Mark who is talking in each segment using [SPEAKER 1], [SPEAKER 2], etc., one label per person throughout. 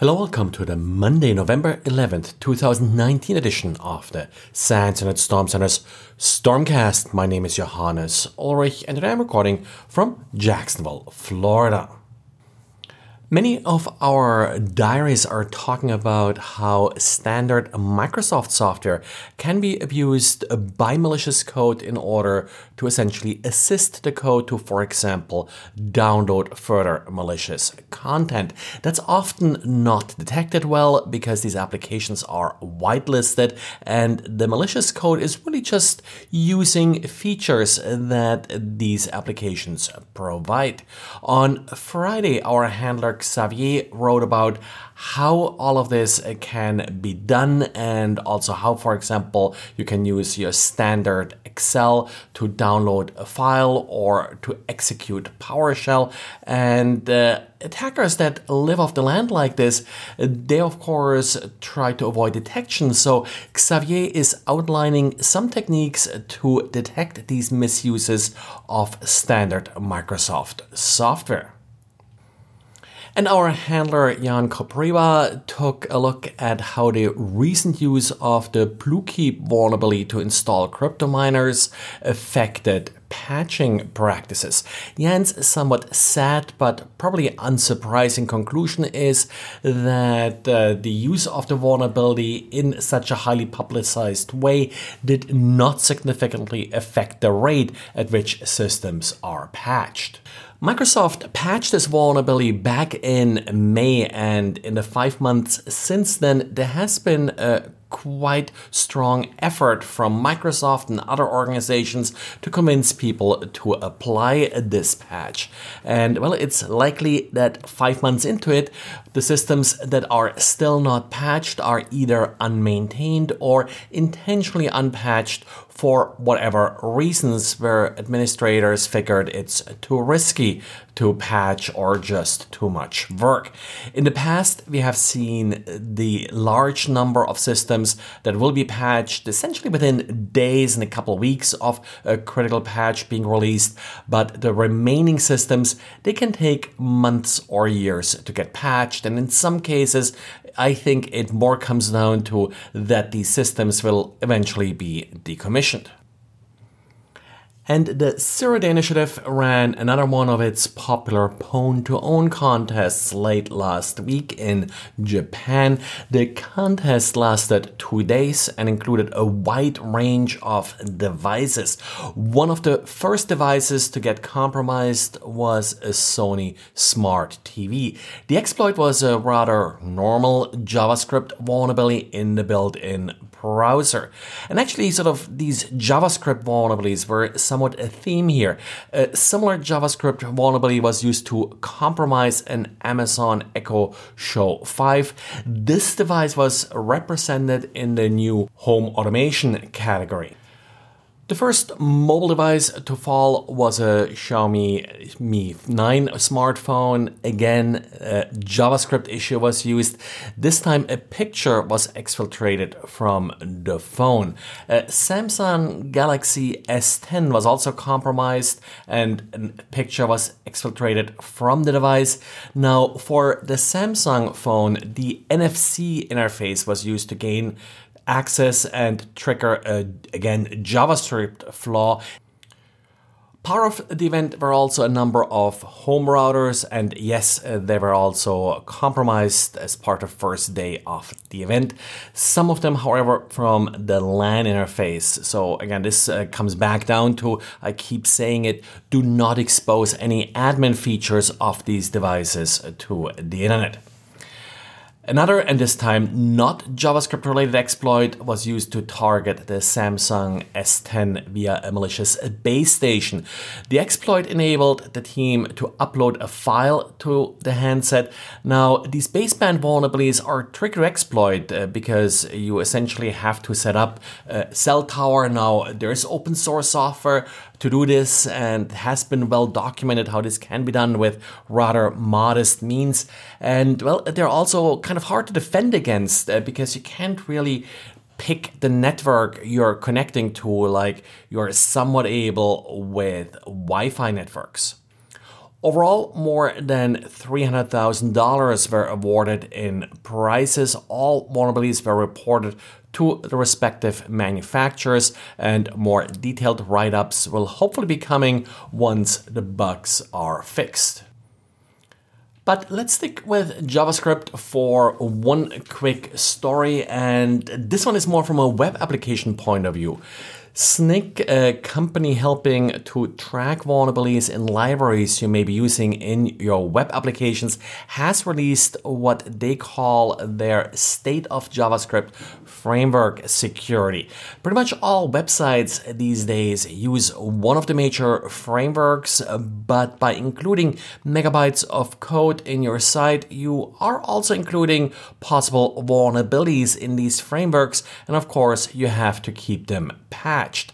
[SPEAKER 1] Hello, welcome to the Monday, November 11th, 2019 edition of the SANS Internet Storm Center's Stormcast. My name is Johannes Ulrich and today I'm recording from Jacksonville, Florida. Many of our diaries are talking about how standard Microsoft software can be abused by malicious code in order to essentially assist the code to, for example, download further malicious content. That's often not detected well because these applications are whitelisted and the malicious code is really just using features that these applications provide. On Friday, our handler Xavier wrote about how all of this can be done and also how, for example, you can use your standard Excel to download a file or to execute PowerShell. And uh, attackers that live off the land like this, they of course try to avoid detection. So Xavier is outlining some techniques to detect these misuses of standard Microsoft software. And our handler Jan Kopriva took a look at how the recent use of the Bluekeep vulnerability to install crypto miners affected patching practices. Jan's somewhat sad but probably unsurprising conclusion is that uh, the use of the vulnerability in such a highly publicized way did not significantly affect the rate at which systems are patched. Microsoft patched this vulnerability back in May, and in the five months since then, there has been a quite strong effort from Microsoft and other organizations to convince people to apply this patch. And well, it's likely that five months into it, the systems that are still not patched are either unmaintained or intentionally unpatched for whatever reasons where administrators figured it's too risky to patch or just too much work. In the past, we have seen the large number of systems that will be patched essentially within days and a couple of weeks of a critical patch being released, but the remaining systems, they can take months or years to get patched and in some cases I think it more comes down to that these systems will eventually be decommissioned. And the Day Initiative ran another one of its popular Pwn2Own contests late last week in Japan. The contest lasted two days and included a wide range of devices. One of the first devices to get compromised was a Sony Smart TV. The exploit was a rather normal JavaScript vulnerability in the built in browser. And actually, sort of these JavaScript vulnerabilities were somewhat a theme here. A similar JavaScript vulnerability was used to compromise an Amazon Echo Show 5. This device was represented in the new home automation category. The first mobile device to fall was a Xiaomi Mi 9 smartphone. Again, a JavaScript issue was used. This time, a picture was exfiltrated from the phone. A Samsung Galaxy S10 was also compromised, and a picture was exfiltrated from the device. Now, for the Samsung phone, the NFC interface was used to gain access and trigger a, again JavaScript flaw. Part of the event were also a number of home routers, and yes, uh, they were also compromised as part of first day of the event. Some of them, however, from the LAN interface. So again, this uh, comes back down to I keep saying it: do not expose any admin features of these devices to the internet. Another, and this time not JavaScript related exploit, was used to target the Samsung S10 via a malicious base station. The exploit enabled the team to upload a file to the handset. Now, these baseband vulnerabilities are tricky exploit uh, because you essentially have to set up a cell tower. Now, there's open source software to do this and has been well documented how this can be done with rather modest means. And well, they're also kind of hard to defend against uh, because you can't really pick the network you're connecting to like you're somewhat able with Wi Fi networks. Overall, more than $300,000 were awarded in prizes. All vulnerabilities were reported to the respective manufacturers, and more detailed write ups will hopefully be coming once the bugs are fixed. But let's stick with JavaScript for one quick story, and this one is more from a web application point of view. Snyk, a uh, company helping to track vulnerabilities in libraries you may be using in your web applications, has released what they call their State of JavaScript framework security. Pretty much all websites these days use one of the major frameworks, but by including megabytes of code in your site, you are also including possible vulnerabilities in these frameworks, and of course, you have to keep them patched patched.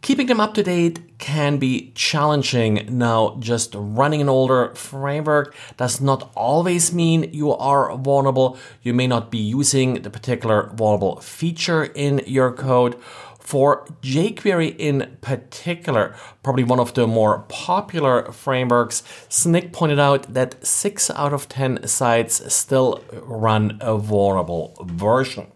[SPEAKER 1] Keeping them up to date can be challenging. Now, just running an older framework does not always mean you are vulnerable. You may not be using the particular vulnerable feature in your code. For jQuery in particular, probably one of the more popular frameworks, Snyk pointed out that 6 out of 10 sites still run a vulnerable version.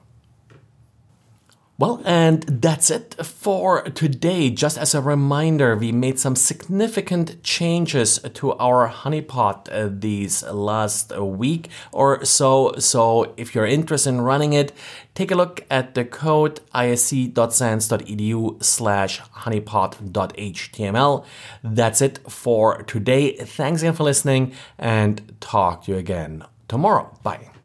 [SPEAKER 1] Well, and that's it for today. Just as a reminder, we made some significant changes to our honeypot uh, these last week or so. So if you're interested in running it, take a look at the code isc.sans.edu slash honeypot.html. That's it for today. Thanks again for listening and talk to you again tomorrow. Bye.